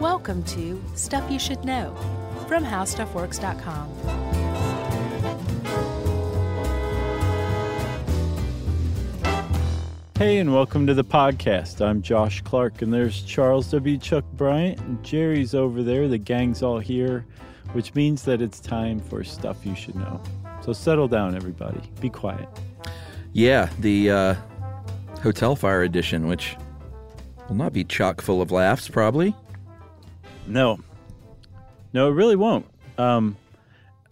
Welcome to Stuff You Should Know from HowStuffWorks.com. Hey, and welcome to the podcast. I'm Josh Clark, and there's Charles W. Chuck Bryant, and Jerry's over there. The gang's all here, which means that it's time for Stuff You Should Know. So settle down, everybody. Be quiet. Yeah, the uh, Hotel Fire Edition, which will not be chock full of laughs, probably. No. No, it really won't. Um,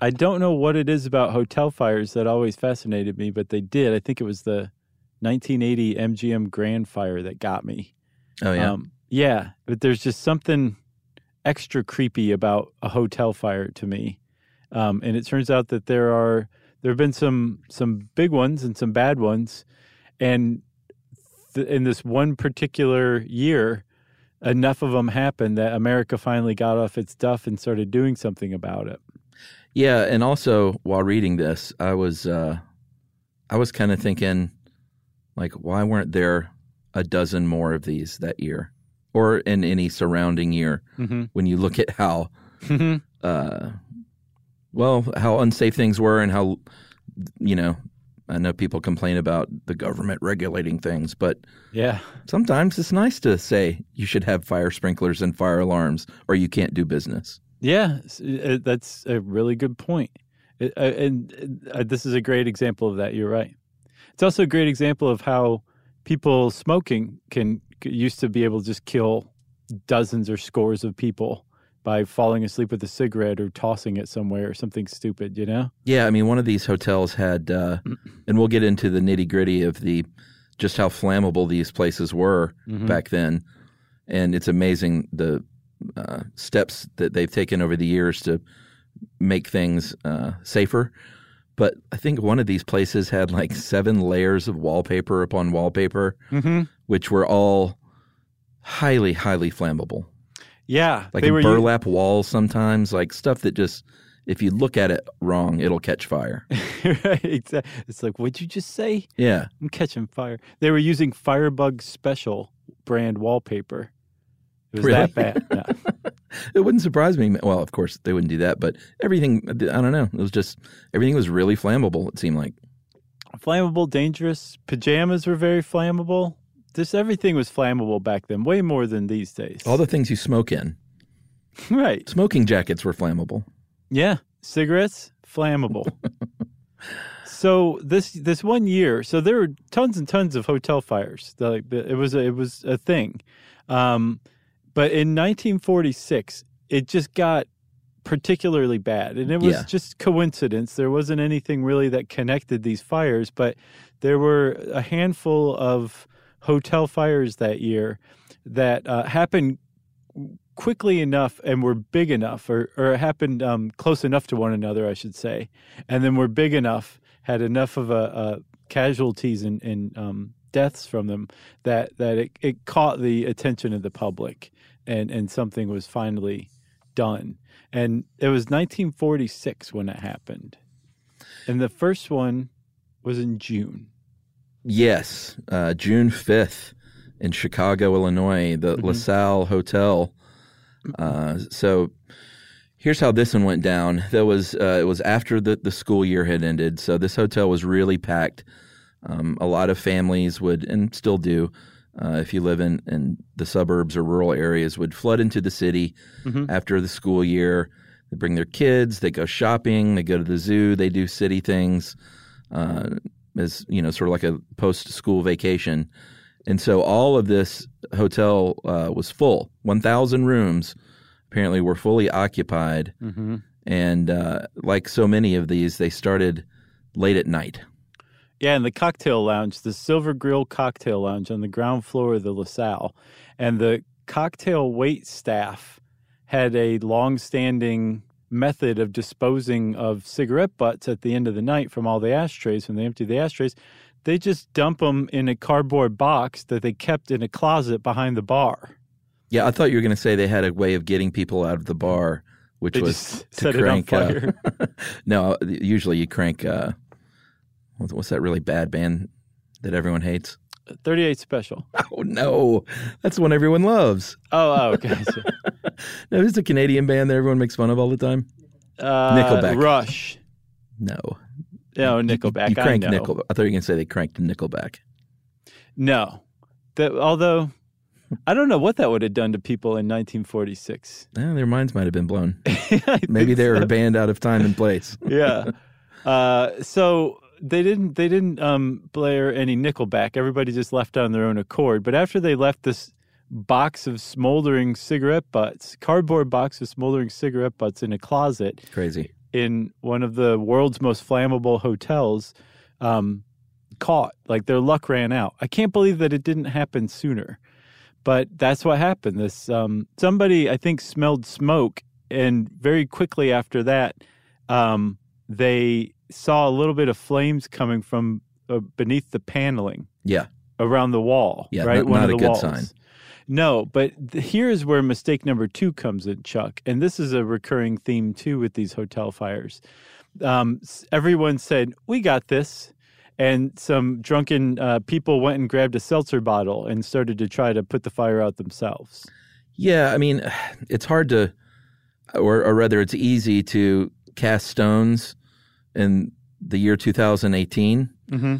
I don't know what it is about hotel fires that always fascinated me, but they did. I think it was the 1980 MGM Grand Fire that got me. Oh yeah, Um, yeah, but there's just something extra creepy about a hotel fire to me. Um, and it turns out that there are there have been some some big ones and some bad ones, and th- in this one particular year, enough of them happened that America finally got off its duff and started doing something about it. yeah. And also, while reading this, I was uh, I was kind of thinking, like, why weren't there a dozen more of these that year, or in any surrounding year? Mm-hmm. When you look at how, uh, well, how unsafe things were, and how, you know, I know people complain about the government regulating things, but yeah, sometimes it's nice to say you should have fire sprinklers and fire alarms, or you can't do business. Yeah, uh, that's a really good point. Uh, and uh, this is a great example of that. You're right. It's also a great example of how people smoking can used to be able to just kill dozens or scores of people by falling asleep with a cigarette or tossing it somewhere or something stupid. You know? Yeah, I mean, one of these hotels had, uh, and we'll get into the nitty gritty of the just how flammable these places were back then, and it's amazing the uh, steps that they've taken over the years to make things uh, safer. But I think one of these places had like seven layers of wallpaper upon wallpaper, Mm-hmm. which were all highly, highly flammable. Yeah, Like they were burlap walls sometimes, like stuff that just, if you look at it wrong, it'll catch fire. right, exactly. It's like, what'd you just say? Yeah. I'm catching fire. They were using Firebug Special brand wallpaper. It was Really? that bad. Yeah. It wouldn't surprise me. Well, of course they wouldn't do that, but everything, I don't know. It was just, everything was really flammable, it seemed like. flammable, dangerous. Pajamas were very flammable. Just everything was flammable back then, way more than these days. All the things you smoke in. right. Smoking jackets were flammable. Yeah, cigarettes flammable. so this this one year, so there were tons and tons of hotel fires. Like it was a, it was a thing, um, but in 1946, it just got particularly bad, and it was Yeah. just coincidence. There wasn't anything really that connected these fires, but there were a handful of hotel fires that year that uh, happened quickly enough and were big enough, or, or happened um, close enough to one another, I should say, and then were big enough, had enough of a, a casualties and, and um, deaths from them that that it, it caught the attention of the public, and and something was finally done. And it was 1946 when it happened, and the first one was in June. Yes, uh, June 5th in Chicago, Illinois, the LaSalle Hotel. Uh, so here's how this one went down. There was uh, it was after the, the school year had ended, so this hotel was really packed. Um, a lot of families would and still do uh, if you live in, in the suburbs or rural areas, would flood into the city after the school year. They bring their kids, they go shopping, they go to the zoo, they do city things, uh, as you know, sort of like a post-school vacation. And so all of this hotel uh, was full. One thousand rooms apparently were fully occupied, and uh, like so many of these, they started late at night. Yeah, and the cocktail lounge, the Silver Grill Cocktail Lounge on the ground floor of the LaSalle. And the cocktail wait staff had a long-standing method of disposing of cigarette butts at the end of the night from all the ashtrays. When they empty the ashtrays, they just dump them in a cardboard box that they kept in a closet behind the bar. Yeah, I thought you were going to say they had a way of getting people out of the bar, which They was to set it on crank. uh, no, usually you crank. Uh, what's that really bad band that everyone hates? 38 special. Oh no, that's the one everyone loves. Oh, oh okay. No, it's a Canadian band that everyone makes fun of all the time. uh, Nickelback. Rush. No, No, Nickelback. you crank I know. Nickelback. I thought you were going to say they cranked Nickelback. No. That, although, I don't know what that would have done to people in 1946. Yeah, their minds might have been blown. Maybe they were so. a band out of time and place. yeah. Uh, so they didn't they didn't um, blare any Nickelback. Everybody just left on their own accord. But after they left this box of smoldering cigarette butts, cardboard box of smoldering cigarette butts in a closet Crazy. in one of the world's most flammable hotels, um, caught. Like their luck ran out. I can't believe that it didn't happen sooner. But that's what happened. This um, somebody I think smelled smoke, and very quickly after that, um, they saw a little bit of flames coming from uh, beneath the paneling Yeah. around the wall. Yeah, right, not- one not of a good walls. sign. No, but here's where mistake number two comes in, Chuck. And this is a recurring theme too with these hotel fires. Um, everyone said, "We got this," and some drunken uh, people went and grabbed a seltzer bottle and started to try to put the fire out themselves. Yeah, I mean, it's hard to, or, or rather, it's easy to cast stones in the year 2018. Mm-hmm.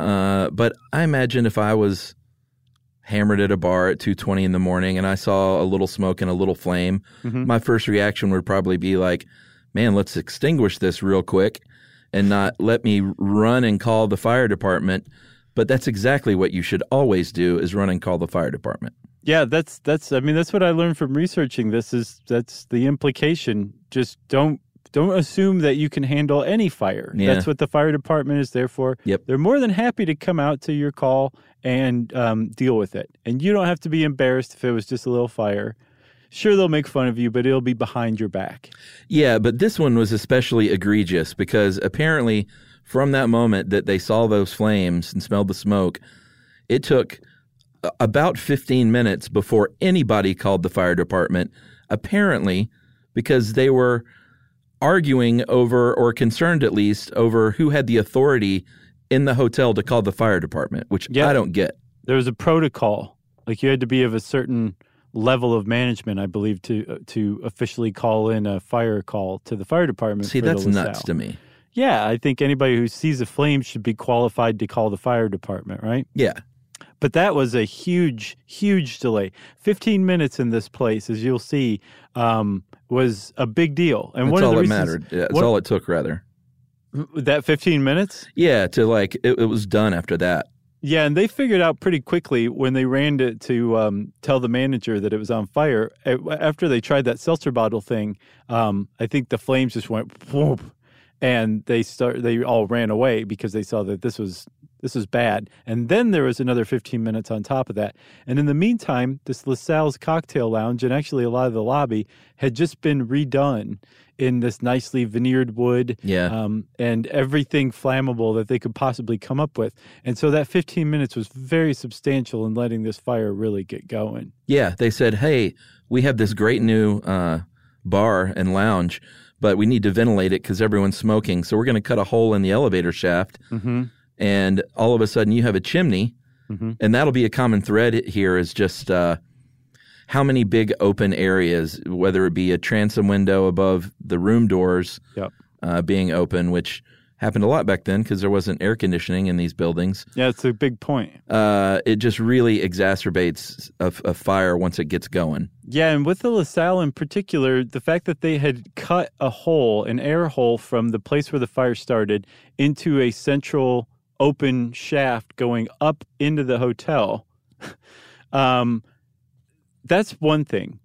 Uh, but I imagine if I was hammered at a bar at 2:20 in the morning and I saw a little smoke and a little flame, Mhm. my first reaction would probably be like, "Man, let's extinguish this real quick and not let me run and call the fire department." But that's exactly what you should always do is run and call the fire department. Yeah, that's that's. I mean, that's what I learned from researching this. Is that's the implication? Just don't don't assume that you can handle any fire. Yeah. That's what the fire department is there for. Yep. They're more than happy to come out to your call and um, deal with it, and you don't have to be embarrassed if it was just a little fire. Sure, they'll make fun of you, but it'll be behind your back. Yeah, but this one was especially egregious because apparently, from that moment that they saw those flames and smelled the smoke, it took about 15 minutes before anybody called the fire department. Apparently, because they were arguing over, or concerned at least, over who had the authority in the hotel to call the fire department, which Yeah. I don't get. There was a protocol, like you had to be of a certain level of management, I believe, to uh, to officially call in a fire call to the fire department. See, that's nuts to me. Yeah, I think anybody who sees a flame should be qualified to call the fire department, right? Yeah. But that was a huge, huge delay. 15 minutes in this place, as you'll see, um, was a big deal. And That's one of all the that reasons, mattered. Yeah, That's one- all it took, rather. That 15 minutes? Yeah, to like, it, it was done after that. Yeah, and they figured out pretty quickly when they ran to, to um, tell the manager that it was on fire. After they tried that seltzer bottle thing, um, I think the flames just went whoop, and they start. They all ran away because they saw that this was this is bad. And then there was another 15 minutes on top of that. And in the meantime, this LaSalle's cocktail lounge and actually a lot of the lobby had just been redone in this nicely veneered wood Yeah. um, and everything flammable that they could possibly come up with. And so that 15 minutes was very substantial in letting this fire really get going. Yeah, they said, "Hey, we have this great new uh, bar and lounge, but we need to ventilate it because everyone's smoking. So we're going to cut a hole in the elevator shaft, Mm-hmm. And all of a sudden you have a chimney, Mhm. and that'll be a common thread here. Is just uh, how many big open areas, whether it be a transom window above the room doors Yep. uh, being open, which happened a lot back then because there wasn't air conditioning in these buildings. Yeah, it's a big point. Uh, it just really exacerbates a, a fire once it gets going. Yeah, and with the LaSalle in particular, the fact that they had cut a hole, an air hole from the place where the fire started into a central open shaft going up into the hotel, um, that's one thing.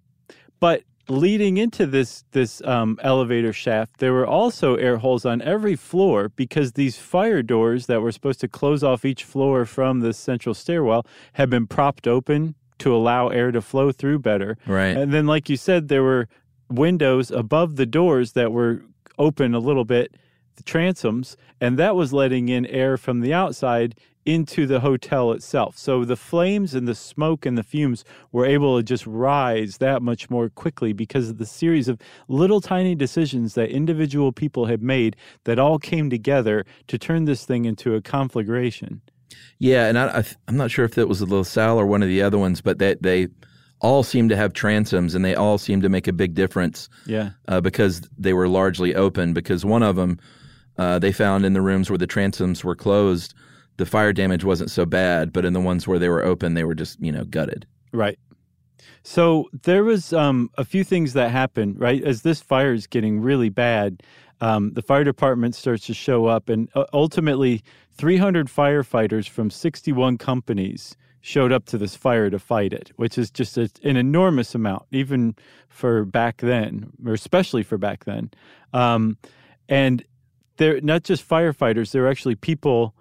But leading into this this um, elevator shaft, there were also air holes on every floor because these fire doors that were supposed to close off each floor from the central stairwell had been propped open to allow air to flow through better. Right. And then, like you said, there were windows above the doors that were open a little bit, the transoms, and that was letting in air from the outside into the hotel itself. So the flames and the smoke and the fumes were able to just rise that much more quickly because of the series of little tiny decisions that individual people had made that all came together to turn this thing into a conflagration. Yeah, and I, I, I'm not sure if that was the LaSalle or one of the other ones, but they, they all seem to have transoms and they all seem to make a big difference. Yeah. Uh, because they were largely open. Because one of them, uh, they found in the rooms where the transoms were closed, the fire damage wasn't so bad, but in the ones where they were open, they were just you know gutted. Right. So there was um, a few things that happened. Right as this fire is getting really bad, um, the fire department starts to show up, and uh, ultimately, 300 firefighters from 61 companies showed up to this fire to fight it, which is just a, an enormous amount, even for back then, or especially for back then. Um, and they're not just firefighters; they're actually people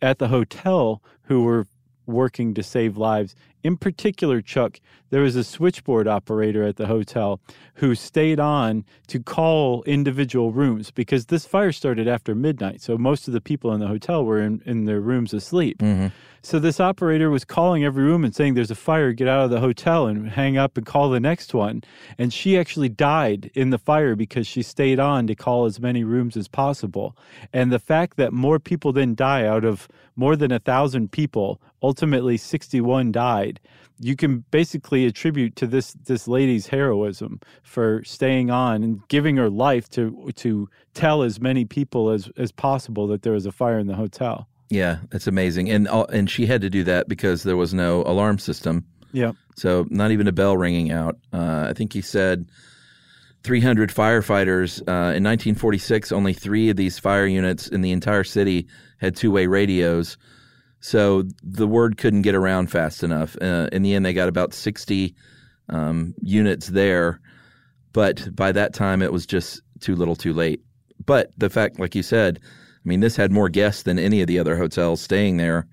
at the hotel who were working to save lives. In particular, Chuck, there was a switchboard operator at the hotel who stayed on to call individual rooms because this fire started after midnight. So most of the people in the hotel were in, in their rooms asleep. Mm-hmm. So this operator was calling every room and saying, There's a fire, get out of the hotel and hang up and call the next one. And she actually died in the fire because she stayed on to call as many rooms as possible. And the fact that more people didn't die out of more than a thousand people, ultimately 61 died, you can basically attribute to this this lady's heroism for staying on and giving her life to to tell as many people as as possible that there was a fire in the hotel. Yeah, it's amazing, and and she had to do that because there was no alarm system. Yeah. So not even a bell ringing out. Uh, I think he said 300 firefighters uh, in 1946. Only three of these fire units in the entire city had two-way radios, so the word couldn't get around fast enough. Uh, in the end, they got about 60 um, units there, but by that time, it was just too little, too late. But the fact, like you said I mean, this had more guests than any of the other hotels staying there,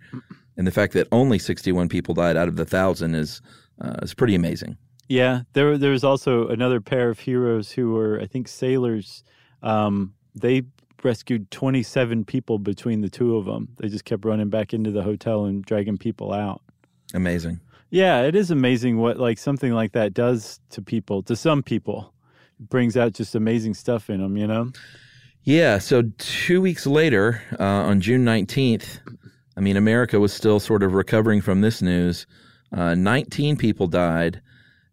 and the fact that only 61 people died out of the thousand is uh, is pretty amazing. Yeah, there there was also another pair of heroes who were, I think, sailors. Um, they rescued 27 people between the two of them. They just kept running back into the hotel and dragging people out. Amazing. Yeah, it is amazing what like something like that does to people. To some people, it brings out just amazing stuff in them. You know. Yeah. So two weeks later, uh, on June 19th, I mean, America was still sort of recovering from this news. Uh, 19 people died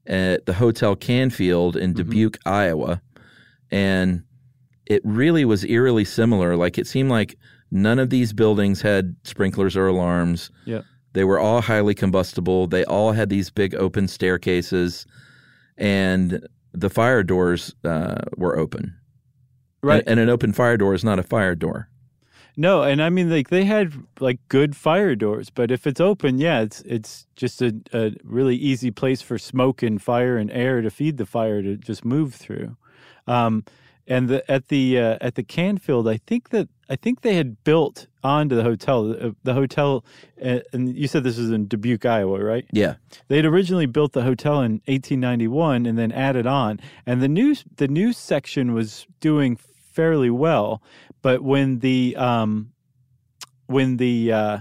at the Hotel Canfield in Dubuque, mm-hmm. Iowa. And it really was eerily similar. Like it seemed like none of these buildings had sprinklers or alarms. Yeah. They were all highly combustible. They all had these big open staircases, and the fire doors uh, were open. Right. And, and an open fire door is not a fire door. No, and I mean like they had like good fire doors, but if it's open, yeah, it's it's just a, a really easy place for smoke and fire and air to feed the fire to just move through. Um, and the, at the uh, at the Canfield, I think that I think they had built onto the hotel. The, the hotel, uh, and you said this was in Dubuque, Iowa, right? Yeah. They'd originally built the hotel in 1891 and then added on, and the new the news section was doing fairly well. But when the um, when the uh,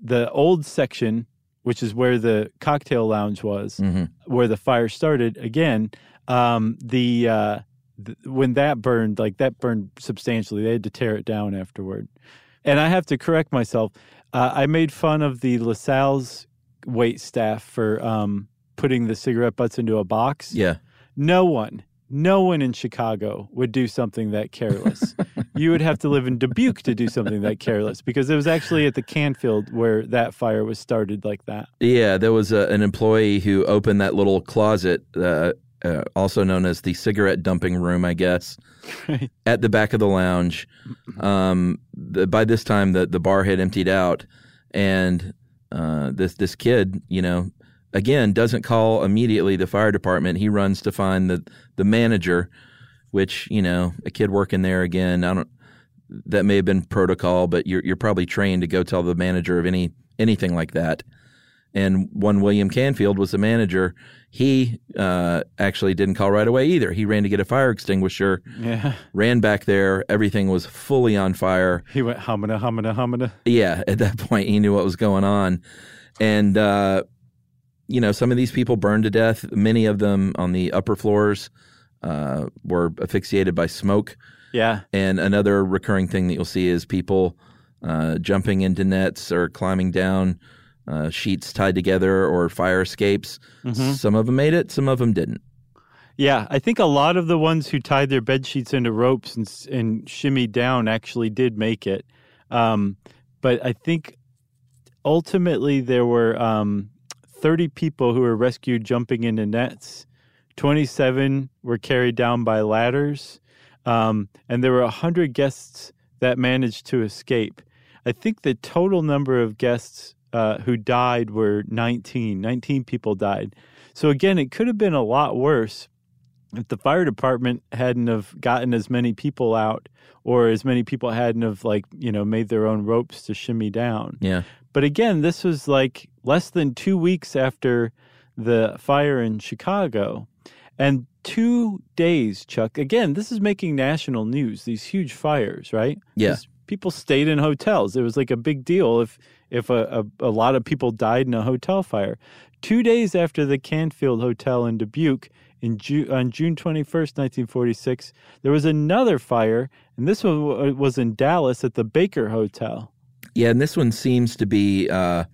the old section, which is where the cocktail lounge was, mm-hmm. where the fire started again, um, the, uh, when that burned, like that burned substantially. They had to tear it down afterward. And I have to correct myself. Uh, I made fun of the LaSalle's wait staff for um, putting the cigarette butts into a box. Yeah. No one no one in Chicago would do something that careless. you would have to live in Dubuque to do something that careless because it was actually at the Canfield where that fire was started like that. Yeah, there was a, an employee who opened that little closet, uh, uh, also known as the cigarette dumping room, I guess, Right. at the back of the lounge. Um, the, by this time, the, the bar had emptied out, and uh, this this kid, you know, again doesn't call immediately the fire department. He runs to find the the manager, which you know, a kid working there again. I don't. That may have been protocol, but you're you're probably trained to go tell the manager of any anything like that. And one William Canfield was the manager. He uh, actually didn't call right away either. He ran to get a fire extinguisher Yeah. ran back there. Everything was fully on fire. He went humana, humana, humana. Yeah, at that point, he knew what was going on. And, uh, you know, some of these people burned to death. Many of them on the upper floors uh, were asphyxiated by smoke. Yeah. And another recurring thing that you'll see is people uh, jumping into nets or climbing down uh, sheets tied together or fire escapes. Some of them made it, some of them didn't. Yeah, I think a lot of the ones who tied their bed sheets into ropes and and shimmied down actually did make it. Um, but I think ultimately there were um, 30 people who were rescued jumping into nets. 27 were carried down by ladders. Um, and there were 100 guests that managed to escape. I think the total number of guests uh, who died were 19. 19 people died. So again, it could have been a lot worse if the fire department hadn't have gotten as many people out or as many people hadn't have like, you know, made their own ropes to shimmy down. Yeah. But again, this was like less than 2 weeks after the fire in Chicago. And 2 days, Chuck. Again, this is making national news, these huge fires, right? Yeah. People stayed in hotels. It was like a big deal if if a, a, a lot of people died in a hotel fire. Two days after the Canfield Hotel in Dubuque, in Ju- on June 21st, 1946, there was another fire, and this one was in Dallas at the Baker Hotel. Yeah, and this one seems to be uh,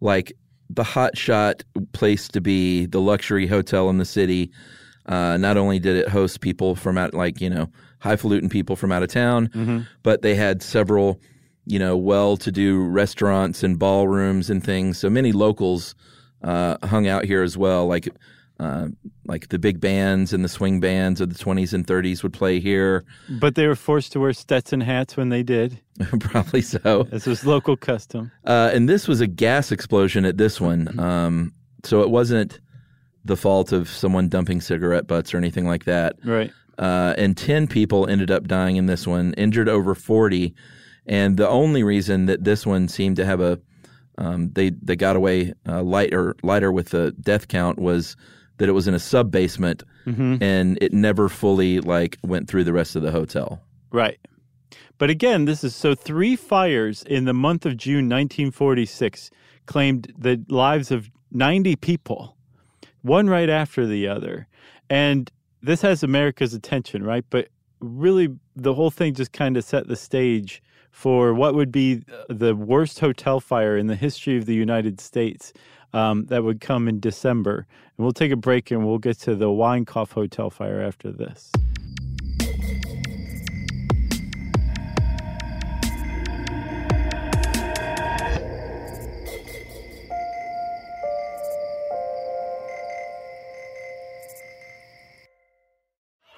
like the hot shot place to be, the luxury hotel in the city. Uh, not only did it host people from out, like you know, highfalutin people from out of town, but they had several, you know, well-to-do restaurants and ballrooms and things. So many locals uh, hung out here as well. Like, uh, like the big bands and the swing bands of the 20s and 30s would play here. But they were forced to wear Stetson hats when they did. Probably so. This was local custom. Uh, and this was a gas explosion at this one. Um, so it wasn't the fault of someone dumping cigarette butts or anything like that. Right. Uh, and 10 people ended up dying in this one, injured over 40. And the only reason that this one seemed to have a um, they they got away uh, lighter lighter with the death count was that it was in a sub basement and it never fully like went through the rest of the hotel. Right. But again, this is so three fires in the month of June 1946 claimed the lives of 90 people, one right after the other. And this has America's attention, right? But really, the whole thing just kind of set the stage for what would be the worst hotel fire in the history of the United States um, that would come in December. And we'll take a break and we'll get to the Winecoff Hotel fire after this.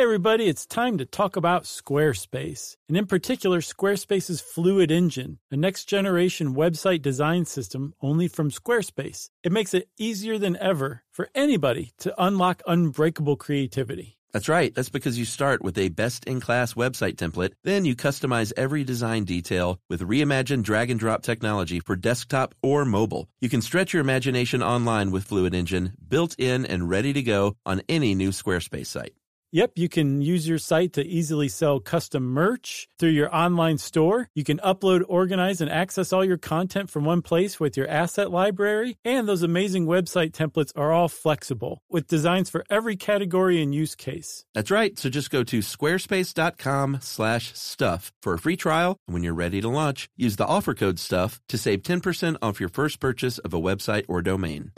Hey everybody, it's time to talk about Squarespace, and in particular, Squarespace's Fluid Engine, a next generation website design system only from Squarespace. It makes it easier than ever for anybody to unlock unbreakable creativity. That's right. That's because you start with a best in class website template, then you customize every design detail with reimagined drag and drop technology for desktop or mobile. You can stretch your imagination online with Fluid Engine, built in and ready to go on any new Squarespace site. Yep, you can use your site to easily sell custom merch through your online store. You can upload, organize, and access all your content from one place with your asset library. And those amazing website templates are all flexible with designs for every category and use case. That's right. So just go to squarespace.com slash stuff for a free trial. And when you're ready to launch, use the offer code stuff to save 10% off your first purchase of a website or domain.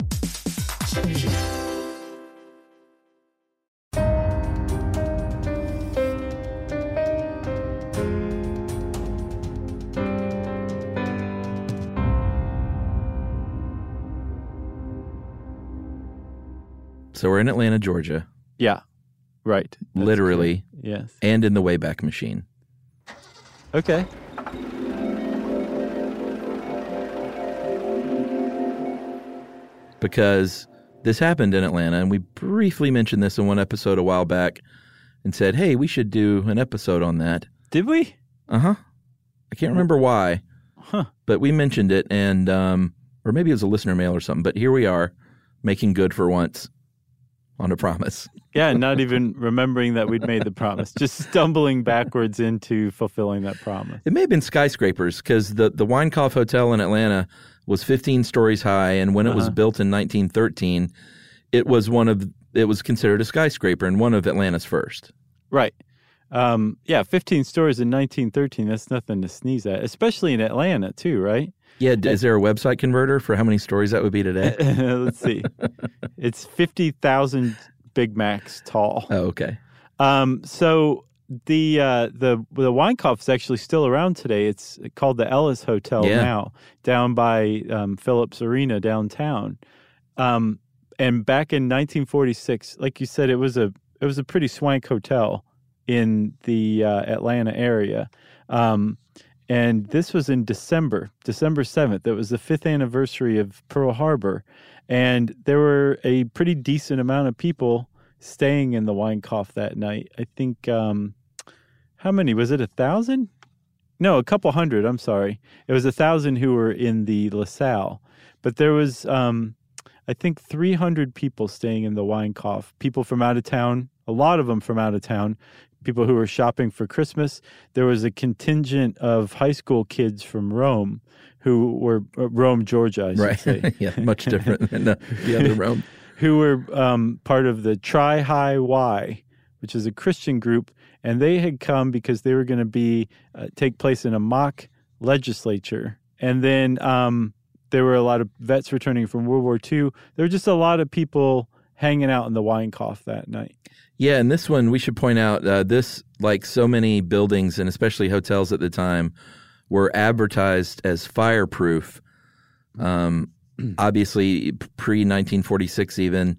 So we're in Atlanta, Georgia, Yeah. Right. That's literally, correct. Yes. and in the Wayback Machine. Okay. because this happened in Atlanta, and we briefly mentioned this in one episode a while back, and said, "Hey, we should do an episode on that." Did we? Uh huh. I can't remember why, Huh. but we mentioned it, and um, or maybe it was a listener mail or something. But here we are, making good for once on a promise. Yeah, not even remembering that we'd made the promise, just stumbling backwards into fulfilling that promise. It may have been skyscrapers because the the Winecoff Hotel in Atlanta was 15 stories high, and when it was Uh-huh. built in 1913, it was one of it was considered a skyscraper and one of Atlanta's first. Right. Um, yeah, 15 stories in 1913, that's nothing to sneeze at, especially in Atlanta, too, right? Yeah, d- is there a website converter for how many stories that would be today? Let's see. it's 50,000 Big Macs tall. oh, okay. Um, so the uh, the the Winecoff is actually still around today. It's called the Ellis Hotel Yeah. now, down by um, Phillips Arena downtown. Um, and back in 1946, like you said, it was a it was a pretty swank hotel in the uh, Atlanta area. Um, and this was in December, December 7th. It was the fifth anniversary of Pearl Harbor. And there were a pretty decent amount of people staying in the Winecoff that night. I think, um, how many? Was it a thousand? No, a couple hundred. I'm sorry. It was a thousand who were in the LaSalle. But there was, um, I think, 300 people staying in the Winecoff. People from out of town, a lot of them from out of town, people who were shopping for Christmas. There was a contingent of high school kids from Rome who were uh, Rome, Georgia, I should Right. say. yeah, much different than the, the other Rome. who were um, part of the Tri-Hi-Y, which is a Christian group, and they had come because they were going to be uh, take place in a mock legislature, and then um, there were a lot of vets returning from World War II. There were just a lot of people hanging out in the Winecoff that night. Yeah, and this one we should point out uh, this, like so many buildings and especially hotels at the time, were advertised as fireproof. Um, obviously, pre 1946, even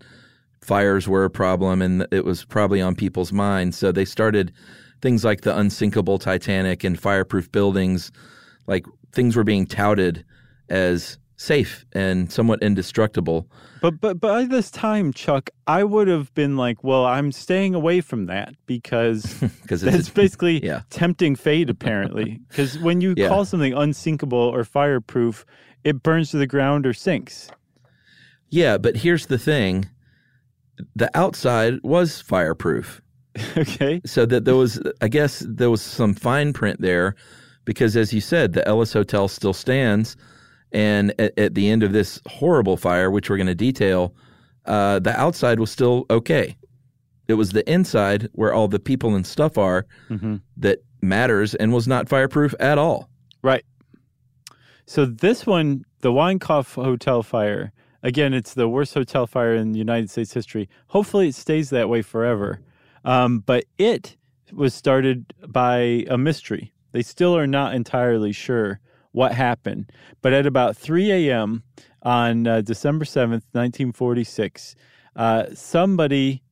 fires were a problem, and it was probably on people's minds. So they started things like the unsinkable Titanic and fireproof buildings. Like things were being touted as safe and somewhat indestructible. But but by this time, Chuck, I would have been like, well, I'm staying away from that because because That's basically yeah. tempting fate, apparently. Because when you Yeah. call something unsinkable or fireproof, it burns to the ground or sinks. Yeah, but here's the thing: the outside was fireproof, Okay. so that there was, I guess, there was some fine print there, because as you said, the Ellis Hotel still stands, and at, at the end of this horrible fire, which we're going to detail, uh, the outside was still okay. It was the inside where all the people and stuff are Mhm. that matters, and was not fireproof at all. Right. So this one, the Winecoff Hotel fire, again, it's the worst hotel fire in United States history. Hopefully, it stays that way forever. Um, but it was started by a mystery. They still are not entirely sure what happened. But at about 3 a.m. on uh, December 7th, 1946, uh, somebody,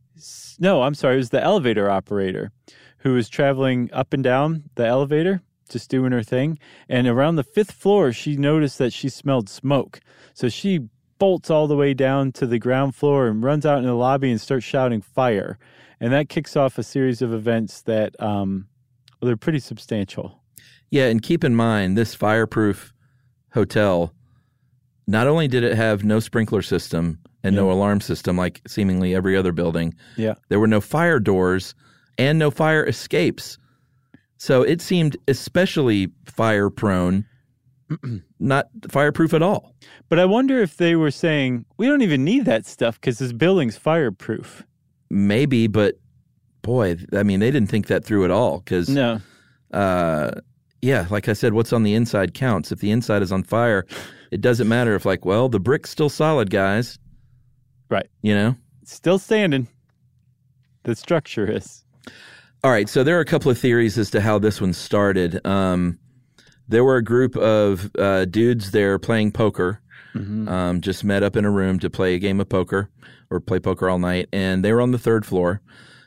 no, I'm sorry. It was the elevator operator who was traveling up and down the elevator, just doing her thing. And around the fifth floor, she noticed that she smelled smoke. So she bolts all the way down to the ground floor and runs out in the lobby and starts shouting fire. And that kicks off a series of events that um, they're pretty substantial. Yeah, and keep in mind this fireproof hotel. Not only did it have no sprinkler system and no alarm system like seemingly every other building, Yeah. there were no fire doors and no fire escapes. So it seemed especially fire prone, not fireproof at all. But I wonder if they were saying, we don't even need that stuff because this building's fireproof. Maybe, but boy, I mean, they didn't think that through at all because, No. uh, yeah, like I said, what's on the inside counts. If the inside is on fire, it doesn't matter if, like, well, the brick's still solid, guys. Right. You know? Still standing. The structure is. All right, so there are a couple of theories as to how this one started. Um, there were a group of uh, dudes there playing poker, um, just met up in a room to play a game of poker or play poker all night, and they were on the third floor.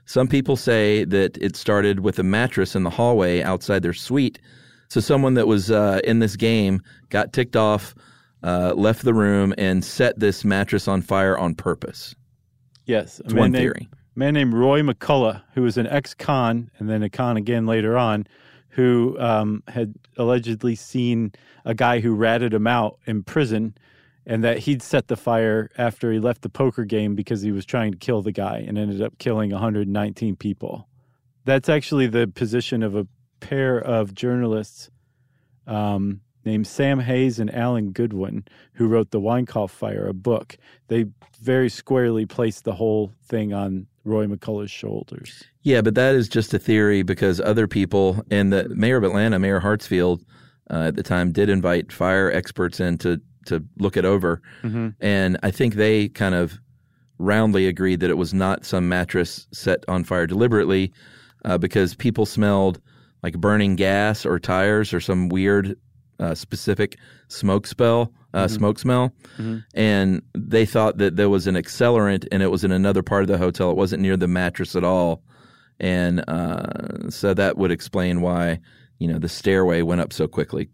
Some people say that it started with a mattress in the hallway outside their suite. So someone that was uh, in this game got ticked off, uh, left the room, and set this mattress on fire on purpose. Yes. A It's man one named- theory. Man named Roy McCullough, who was an ex con and then a con again later on, who um, had allegedly seen a guy who ratted him out in prison and that he'd set the fire after he left the poker game because he was trying to kill the guy and ended up killing 119 people. That's actually the position of a pair of journalists um, named Sam Heys and Allen Goodwin, who wrote The Winecoff Fire, a book. They very squarely placed the whole thing on Roy McCullough's shoulders. Yeah, but that is just a theory because other people and the mayor of Atlanta, Mayor Hartsfield, uh, at the time did invite fire experts in to to look it over, and I think they kind of roundly agreed that it was not some mattress set on fire deliberately, uh, because people smelled like burning gas or tires or some weird uh, specific smoke spell, uh, smoke smell, and they thought that there was an accelerant and it was in another part of the hotel. It wasn't near the mattress at all, and uh, so that would explain why you know the stairway went up so quickly.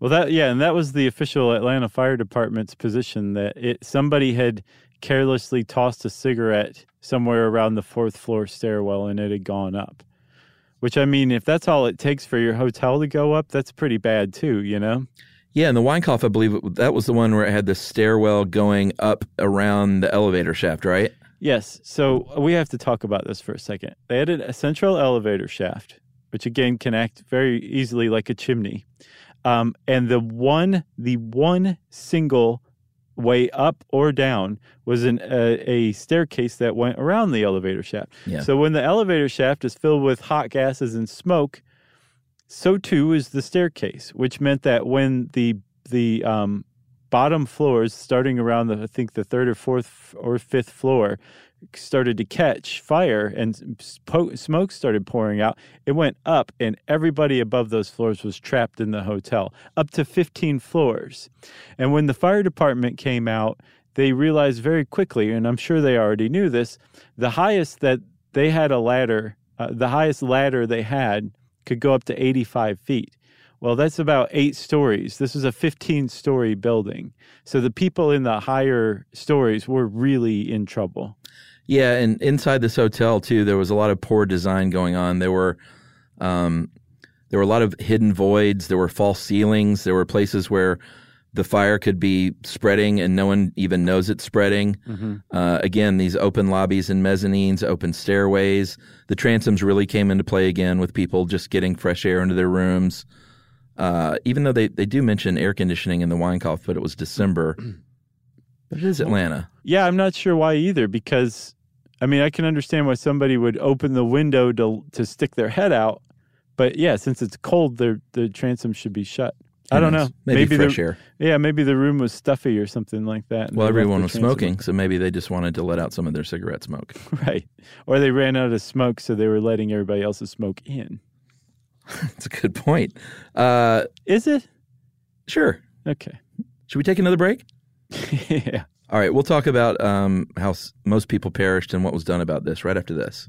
Well, that yeah, and that was the official Atlanta Fire Department's position that it somebody had carelessly tossed a cigarette somewhere around the fourth floor stairwell and it had gone up. Which I mean, if that's all it takes for your hotel to go up, that's pretty bad too, you know. Yeah, and the Winecoff, I believe it, that was the one where it had the stairwell going up around the elevator shaft, right? Yes. So we have to talk about this for a second. They had a central elevator shaft, which again can act very easily like a chimney. Um, and the one, the one single way up or down was an, a, a staircase that went around the elevator shaft. Yeah. So when the elevator shaft is filled with hot gases and smoke, so too is the staircase, which meant that when the the um, bottom floors, starting around the I think the third or fourth or fifth floor, started to catch fire and smoke started pouring out. It went up, and everybody above those floors was trapped in the hotel, up to 15 floors. And when the fire department came out, they realized very quickly, and I'm sure they already knew this, the highest that they had a ladder, uh, the highest ladder they had could go up to 85 feet. Well, that's about eight stories. This is a 15 story building. So the people in the higher stories were really in trouble. Yeah, and inside this hotel too, there was a lot of poor design going on. There were, um, there were a lot of hidden voids. There were false ceilings. There were places where the fire could be spreading and no one even knows it's spreading. Uh, again, these open lobbies and mezzanines, open stairways. The transoms really came into play again with people just getting fresh air into their rooms. Uh, even though they, they do mention air conditioning in the Winecoff, but it was December. But it is Atlanta. Yeah, I'm not sure why either because I mean, I can understand why somebody would open the window to to stick their head out, but yeah, since it's cold, the the transom should be shut. I don't know. Maybe, fresh the, air. Yeah, maybe the room was stuffy or something like that. Well, everyone was smoking, so maybe they just wanted to let out some of their cigarette smoke. right? Or they ran out of smoke, so they were letting everybody else's smoke in. That's a good point. Uh, Is it sure. okay? Should we take another break? yeah. All right, we'll talk about um, how s- most people perished and what was done about this right after this.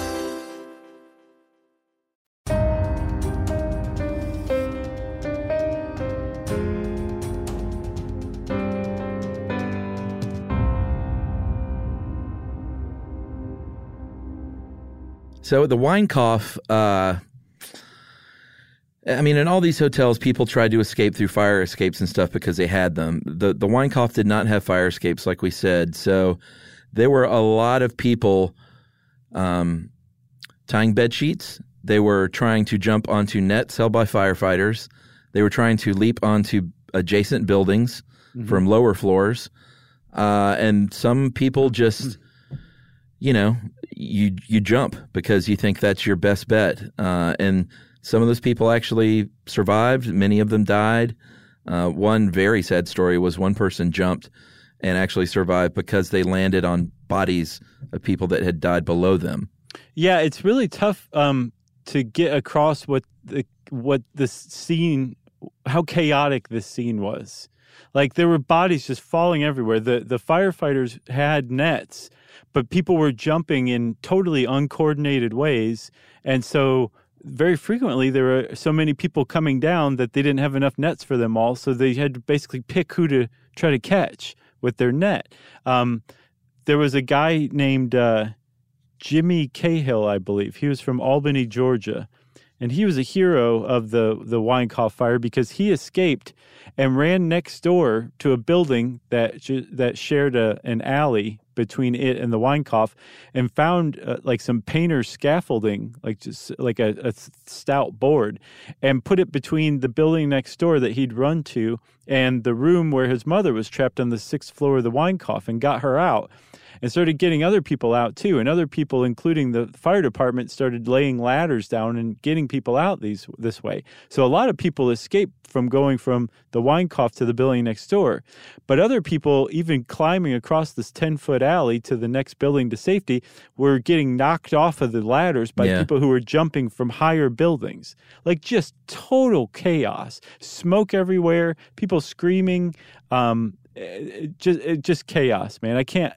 So the Winecoff. Uh, I mean, in all these hotels, people tried to escape through fire escapes and stuff because they had them. the The cough did not have fire escapes, like we said. So there were a lot of people um, tying bed sheets. They were trying to jump onto nets held by firefighters. They were trying to leap onto adjacent buildings from lower floors, uh, and some people just, you know, you you jump because you think that's your best bet. Uh, and some of those people actually survived. Many of them died. Uh, one very sad story was one person jumped and actually survived because they landed on bodies of people that had died below them. Yeah, it's really tough um, to get across what the what this scene, how chaotic this scene was. Like there were bodies just falling everywhere. The the firefighters had nets, but people were jumping in totally uncoordinated ways, and so very frequently there were so many people coming down that they didn't have enough nets for them all. So they had to basically pick who to try to catch with their net. Um, there was a guy named. Uh, Jimmy Cahill, I believe. He was from Albany, Georgia. And he was a hero of the, the Winecoff fire because he escaped and ran next door to a building that that shared a, an alley between it and the Winecoff and found uh, like some painter's scaffolding, like just like a, a stout board, and put it between the building next door that he'd run to and the room where his mother was trapped on the sixth floor of the Winecoff and got her out and started getting other people out too. And other people, including the fire department, started laying ladders down and getting people out these this way. So a lot of people escaped from going from the Winecoff to the building next door. But other people, even climbing across this 10 foot alley to the next building to safety, were getting knocked off of the ladders by Yeah. people who were jumping from higher buildings. Like just total chaos. Smoke everywhere, people screaming. Um, it- it just, it just chaos, man. I can't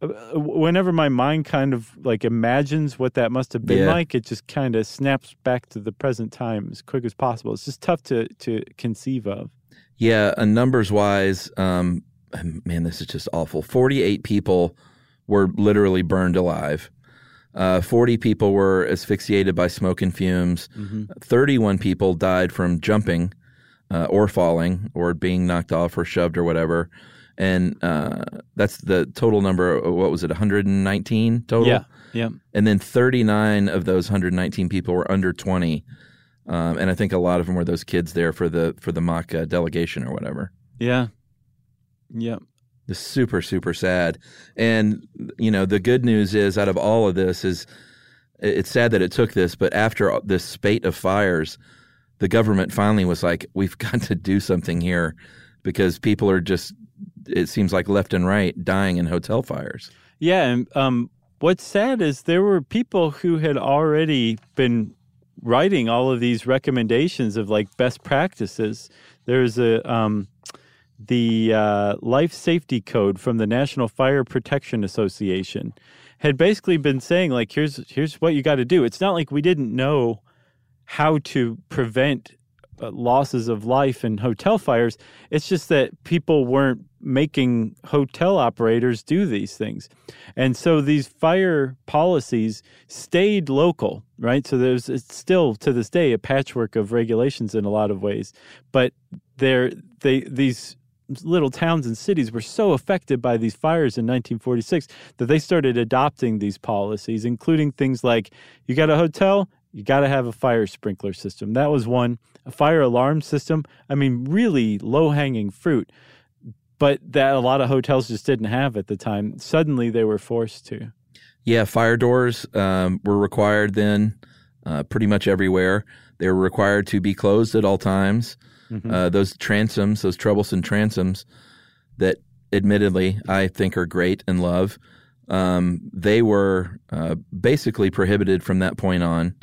whenever my mind kind of like imagines what that must have been Yeah. like, it just kind of snaps back to the present time as quick as possible. It's just tough to to conceive of. Yeah, and numbers wise, um, man, this is just awful. 48 people were literally burned alive. Uh, 40 people were asphyxiated by smoke and fumes. 31 people died from jumping uh, or falling or being knocked off or shoved or whatever. And uh, that's the total number. Of, what was it, 119 total? Yeah. Yeah. And then 39 of those 119 people were under 20. Um, and I think a lot of them were those kids there for the for the mock uh, delegation or whatever. Yeah. Yeah. It's super super sad. And you know the good news is out of all of this is it's sad that it took this, but after this spate of fires, the government finally was like, we've got to do something here because people are just it seems like left and right dying in hotel fires. Yeah, and um, what's sad is there were people who had already been writing all of these recommendations of like best practices. There's a um, the uh, life safety code from the National Fire Protection Association had basically been saying like here's here's what you got to do. It's not like we didn't know how to prevent uh, losses of life and hotel fires. It's just that people weren't making hotel operators do these things. And so these fire policies stayed local, right? So there's it's still to this day a patchwork of regulations in a lot of ways, but they're they these little towns and cities were so affected by these fires in 1946 that they started adopting these policies including things like you got a hotel you got to have a fire sprinkler system. That was one. A fire alarm system. I mean, really low hanging fruit, but that a lot of hotels just didn't have at the time. Suddenly they were forced to. Yeah, fire doors um, were required then uh, pretty much everywhere. They were required to be closed at all times. Uh, those transoms, those troublesome transoms that admittedly I think are great and love, um, they were uh, basically prohibited from that point on.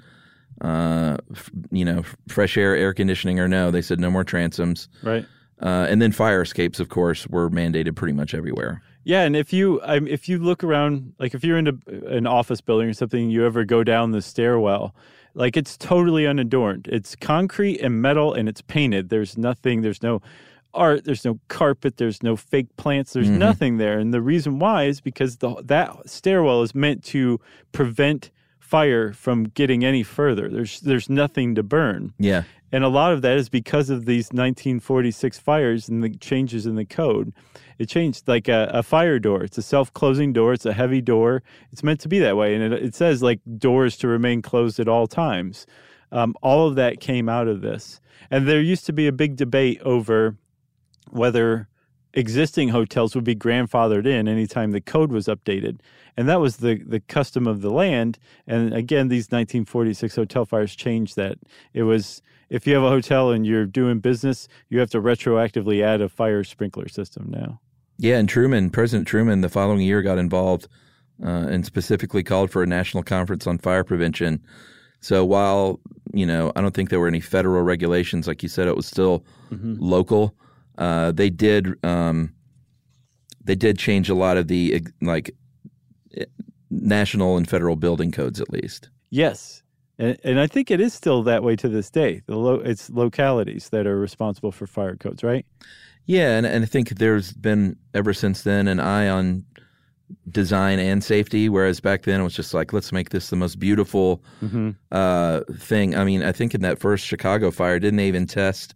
Uh, f- you know, fresh air, air conditioning or no, they said no more transoms. Right. Uh, and then fire escapes, of course, were mandated pretty much everywhere. Yeah, and if you um, if you look around, like if you're in a, an office building or something, you ever go down the stairwell, like it's totally unadorned. It's concrete and metal, and it's painted. There's nothing. There's no art. There's no carpet. There's no fake plants. There's nothing there. And the reason why is because the that stairwell is meant to prevent fire from getting any further. There's there's nothing to burn. Yeah. And a lot of that is because of these 1946 fires and the changes in the code. It changed like a, a fire door. It's a self closing door. It's a heavy door. It's meant to be that way. And it, it says like doors to remain closed at all times. Um, all of that came out of this. And there used to be a big debate over whether existing hotels would be grandfathered in anytime the code was updated. And that was the, the custom of the land. And again, these 1946 hotel fires changed that. It was if you have a hotel and you're doing business, you have to retroactively add a fire sprinkler system now. Yeah, and Truman, President Truman, the following year got involved uh, and specifically called for a national conference on fire prevention. So while you know, I don't think there were any federal regulations, like you said, it was still local. Uh, they did um, they did change a lot of the like eh, national and federal building codes, at least. Yes. And, and I think it is still that way to this day. The lo- it's localities that are responsible for fire codes, right? Yeah, and, and I think there's been ever since then an eye on design and safety, whereas back then it was just like, let's make this the most beautiful uh, thing. I mean, I think in that first Chicago fire, didn't they even test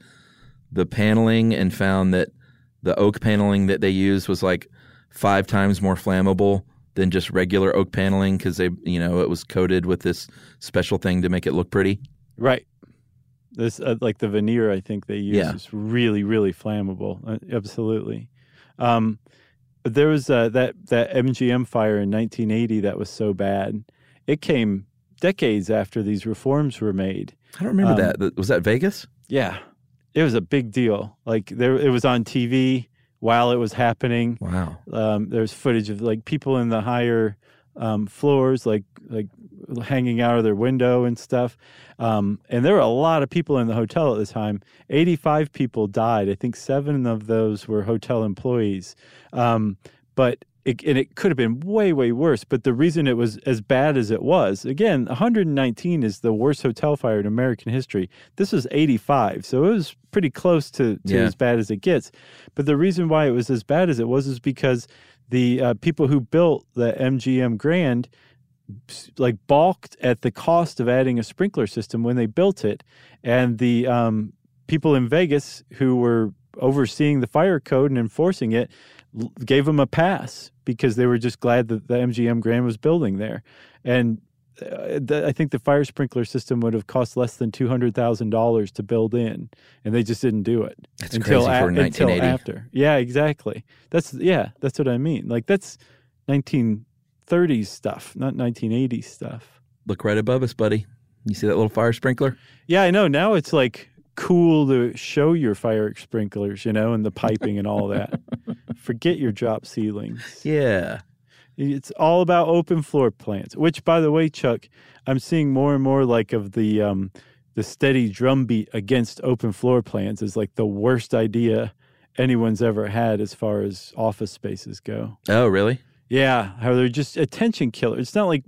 the paneling and found that the oak paneling that they used was like five times more flammable than just regular oak paneling because they, you know, it was coated with this special thing to make it look pretty. Right. This uh, like the veneer I think they use Yeah. is really really flammable. Uh, absolutely. Um, there was uh, that that MGM fire in 1980 that was so bad. It came decades after these reforms were made. I don't remember Um, that. Was that Vegas? Yeah. It was a big deal. Like there it was on TV while it was happening. Wow. Um, there's footage of like people in the higher um, floors, like like hanging out of their window and stuff. Um, and there were a lot of people in the hotel at the time. 85 people died. I think seven of those were hotel employees. Um, but it, and it could have been way, way worse. But the reason it was as bad as it was, again, 119 is the worst hotel fire in American history. This was 85, so it was pretty close to, to Yeah. as bad as it gets. But the reason why it was as bad as it was is because the uh, people who built the MGM Grand like balked at the cost of adding a sprinkler system when they built it, and the um, people in Vegas who were overseeing the fire code and enforcing it gave them a pass because they were just glad that the MGM Grand was building there, and. Uh, I think the fire sprinkler system would have cost less than two hundred thousand dollars to build in, and they just didn't do it That's until crazy for a- until after. Yeah, exactly. That's yeah, that's what I mean. Like that's nineteen thirties stuff, not nineteen eighties stuff. Look right above us, buddy. You see that little fire sprinkler? Yeah, I know. Now it's like cool to show your fire sprinklers, you know, and the piping and all that. Forget your drop ceilings. Yeah. It's all about open floor plans. Which, by the way, Chuck, I'm seeing more and more like of the um, the steady drumbeat against open floor plans is like the worst idea anyone's ever had as far as office spaces go. Oh, really? Yeah, how they're just attention killers. It's not like,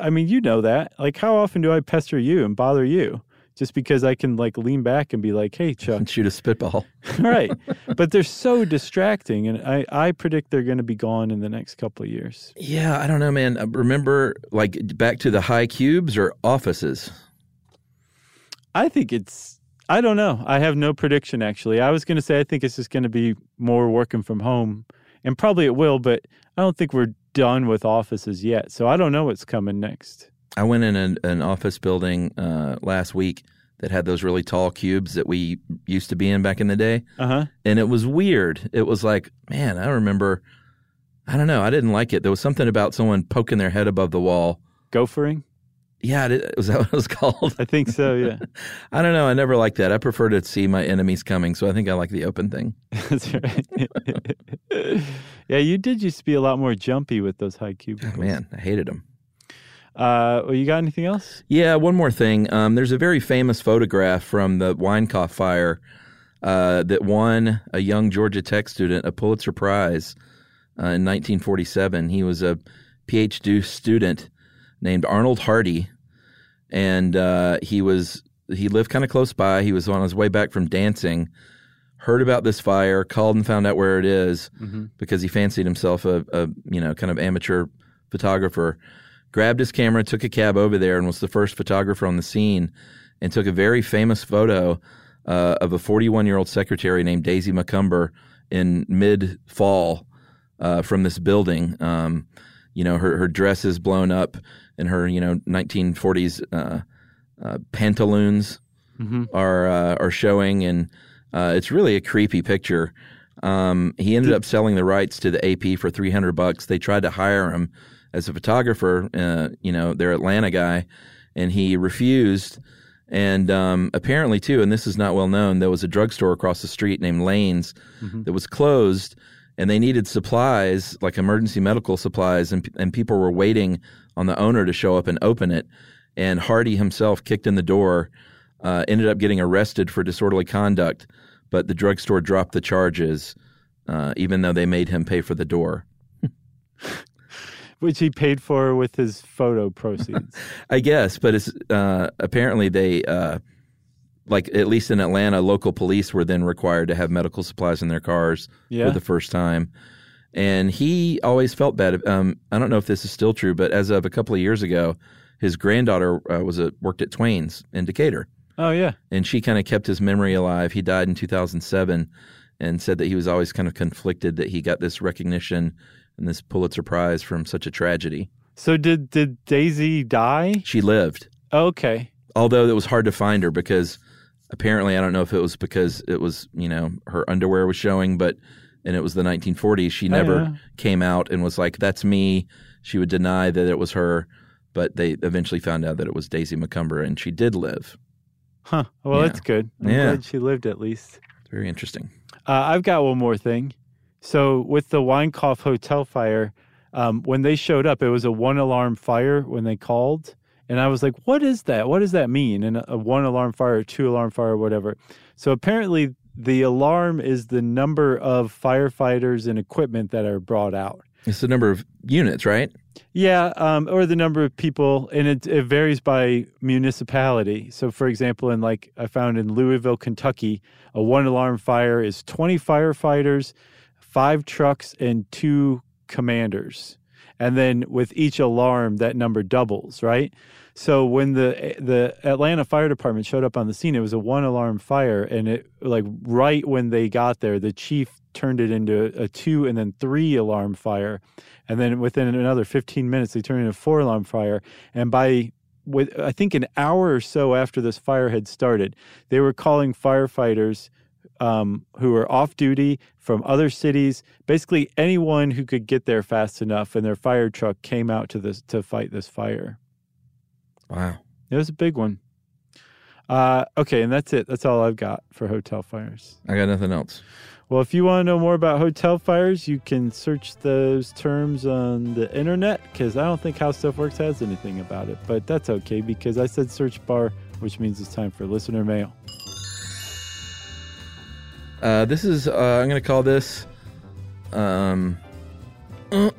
I mean, you know that. Like, how often do I pester you and bother you just because I can like lean back and be like, "Hey, Chuck," And shoot a spitball. right? But they're so distracting, and I I predict they're going to be gone in the next couple of years. Yeah, I don't know, man. Uh, Remember, like back to the high cubes or offices? I think it's. I don't know. I have no prediction actually. I was going to say I think it's just going to be more working from home, and probably it will. But I don't think we're done with offices yet. So I don't know what's coming next. I went in an, an office building uh, last week that had those really tall cubes that we used to be in back in the day, Uh huh. and it was weird. It was like, man, I remember. I don't know. I didn't like it. There was something about someone poking their head above the wall. Gophering. Yeah, it, was that what it was called? I think so. Yeah. I don't know. I never liked that. I prefer to see my enemies coming, so I think I like the open thing. That's right. yeah, you did used to be a lot more jumpy with those high cubicles. Man, I hated them. Uh, well, you got anything else? Yeah, one more thing. Um, there's a very famous photograph from the Winecoff fire uh, that won a young Georgia Tech student a Pulitzer Prize uh, in 1947. He was a PhD student named Arnold Hardy, and uh, he was he lived kind of close by. He was on his way back from dancing, heard about this fire, called and found out where it is because he fancied himself a, a you know kind of amateur photographer. Grabbed his camera, took a cab over there, and was the first photographer on the scene, and took a very famous photo uh, of a 41 year old secretary named Daisy McCumber in mid fall uh, from this building. Um, you know, her, her dress is blown up and her, you know, 1940s uh, uh, pantaloons are uh, are showing, and uh, it's really a creepy picture. Um, he ended up selling the rights to the AP for 300 bucks. They tried to hire him as a photographer, uh, you know, their Atlanta guy, and he refused. And um, apparently, too, and this is not well known, there was a drugstore across the street named Lane's that was closed, and they needed supplies, like emergency medical supplies, and, and people were waiting on the owner to show up and open it. And Hardy himself kicked in the door, uh, ended up getting arrested for disorderly conduct, but the drugstore dropped the charges, uh, even though they made him pay for the door. Which he paid for with his photo proceeds. I guess, but it's uh, apparently they, uh, like at least in Atlanta, local police were then required to have medical supplies in their cars Yeah. for the first time. And he always felt bad. Um, I don't know if this is still true, but as of a couple of years ago, his granddaughter uh, was a, worked at Twain's in Decatur, oh yeah. and she kind of kept his memory alive. He died in 2007, and said that he was always kind of conflicted that he got this recognition and this Pulitzer Prize from such a tragedy. So did did Daisy die? She lived. Okay. although it was hard to find her because apparently I don't know if it was because it was you know her underwear was showing, but and it was the 1940s. She never yeah. came out and was like, "That's me." She would deny that it was her, but they eventually found out that it was Daisy McCumber, and she did live. Huh. Well, Yeah. that's good. I'm Yeah. glad she lived at least. Very interesting. Uh, I've got one more thing. So with the Winecoff hotel fire, um, when they showed up, it was a one alarm fire when they called. And I was like, what is that? What does that mean? And a, one alarm fire, a two alarm fire, whatever. So apparently, the alarm is the number of firefighters and equipment that are brought out. It's the number of units, right? Yeah, um, or the number of people, and it, it varies by municipality. So, for example, in like I found in Louisville, Kentucky, a one alarm fire is 20 firefighters, five trucks, and two commanders. And then with each alarm, that number doubles, right? So when the the Atlanta Fire Department showed up on the scene, it was a one alarm fire, and it like right when they got there, the chief turned it into a two and then three alarm fire, and then within another 15 minutes, they turned it into a four alarm fire, and by with I think an hour or so after this fire had started, they were calling firefighters um, who were off duty from other cities. Basically, anyone who could get there fast enough, and their fire truck came out to this to fight this fire. Wow, it was a big one. Uh, okay, and that's it. That's all I've got for hotel fires. I got nothing else. Well, if you want to know more about hotel fires, you can search those terms on the internet because I don't think How Stuff Works has anything about it. But that's okay because I said search bar, which means it's time for listener mail. Uh, this is, uh, I'm going to call this. Um.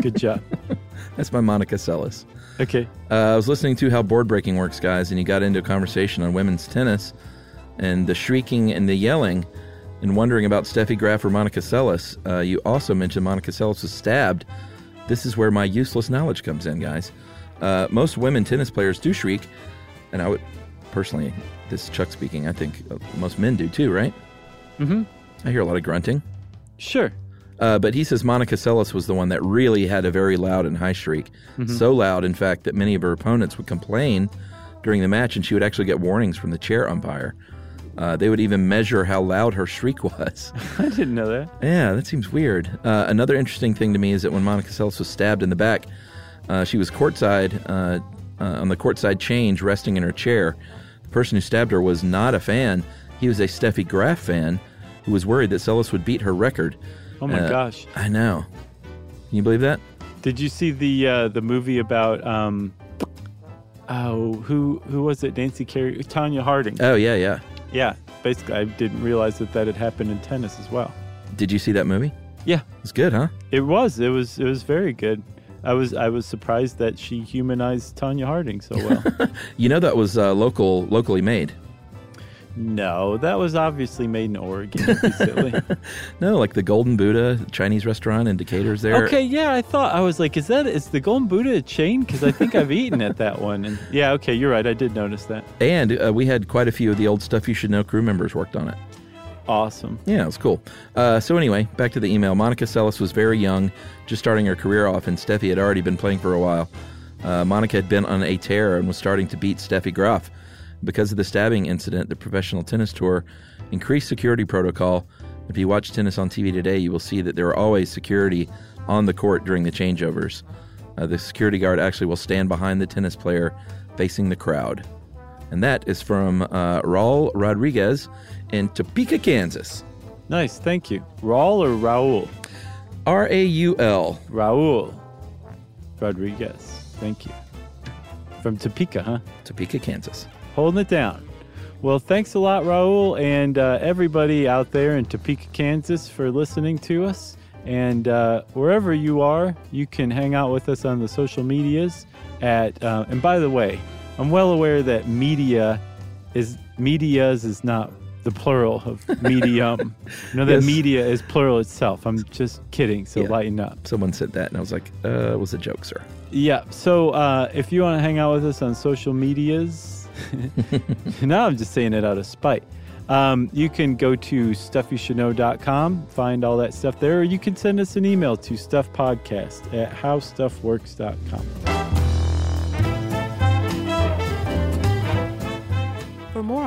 Good job. That's my Monica Seles. Okay. Uh, I was listening to how board breaking works, guys, and you got into a conversation on women's tennis and the shrieking and the yelling and wondering about Steffi Graf or Monica Seles. Uh, you also mentioned Monica Seles was stabbed. This is where my useless knowledge comes in, guys. Uh, most women tennis players do shriek, and I would personally, this is Chuck speaking, I think uh, most men do too, right? Mm-hmm. I hear a lot of grunting. Sure. Uh, but he says Monica Seles was the one that really had a very loud and high shriek. Mhm. So loud, in fact, that many of her opponents would complain during the match, and she would actually get warnings from the chair umpire. Uh, they would even measure how loud her shriek was. I didn't know that. Yeah, that seems weird. Uh, another interesting thing to me is that when Monica Seles was stabbed in the back, uh, she was courtside uh, uh, on the courtside change, resting in her chair. The person who stabbed her was not a fan. He was a Steffi Graf fan who was worried that Seles would beat her record. Oh my Uh, gosh. I know. Can you believe that? Did you see the uh, the movie about um, oh who who was it? Nancy Carey, Tonya Harding. Oh yeah, yeah. Yeah, basically, I didn't realize that that had happened in tennis as well. Did you see that movie? Yeah, It's good, huh? it was. It was. It was very good. I was. I was surprised that she humanized Tonya Harding so well. You know that was uh, local, locally made. no, that was obviously made in Oregon. Silly. No, like the Golden Buddha Chinese restaurant in Decatur's there. Okay, yeah, I thought I was like, is that is the Golden Buddha a chain? Because I think I've eaten at that one. And yeah, okay, you're right. I did notice that. And uh, we had quite a few of the old stuff you should know crew members worked on it. Awesome. Yeah, it was cool. Uh, so anyway, back to the email. Monica Seles was very young, just starting her career off, and Steffi had already been playing for a while. Uh, Monica had been on a tear and was starting to beat Steffi Graf. Because of the stabbing incident, the professional tennis tour increased security protocol. If you watch tennis on TV today, you will see that there are always security on the court during the changeovers. Uh, the security guard actually will stand behind the tennis player, facing the crowd. And that is from uh, Raul Rodriguez in Topeka, Kansas. Nice, thank you. Raul or Raul? R A U L. Raul Rodriguez. Thank you. From Topeka, huh? Topeka, Kansas. Holding it down. Well, thanks a lot, Raul, and uh, everybody out there in Topeka, Kansas, for listening to us. And uh, wherever you are, you can hang out with us on the social medias. At uh, and by the way, I'm well aware that media is medias is not the plural of medium. you know that Yes. media is plural itself. I'm just kidding. So Yeah. lighten up. Someone said that, and I was like, uh, it was a joke, sir. Yeah. So uh, if you want to hang out with us on social medias, now I'm just saying it out of spite. Um, you can go to stuffyoushouldknow.com, find all that stuff there, or you can send us an email to stuffpodcast at howstuffworks.com.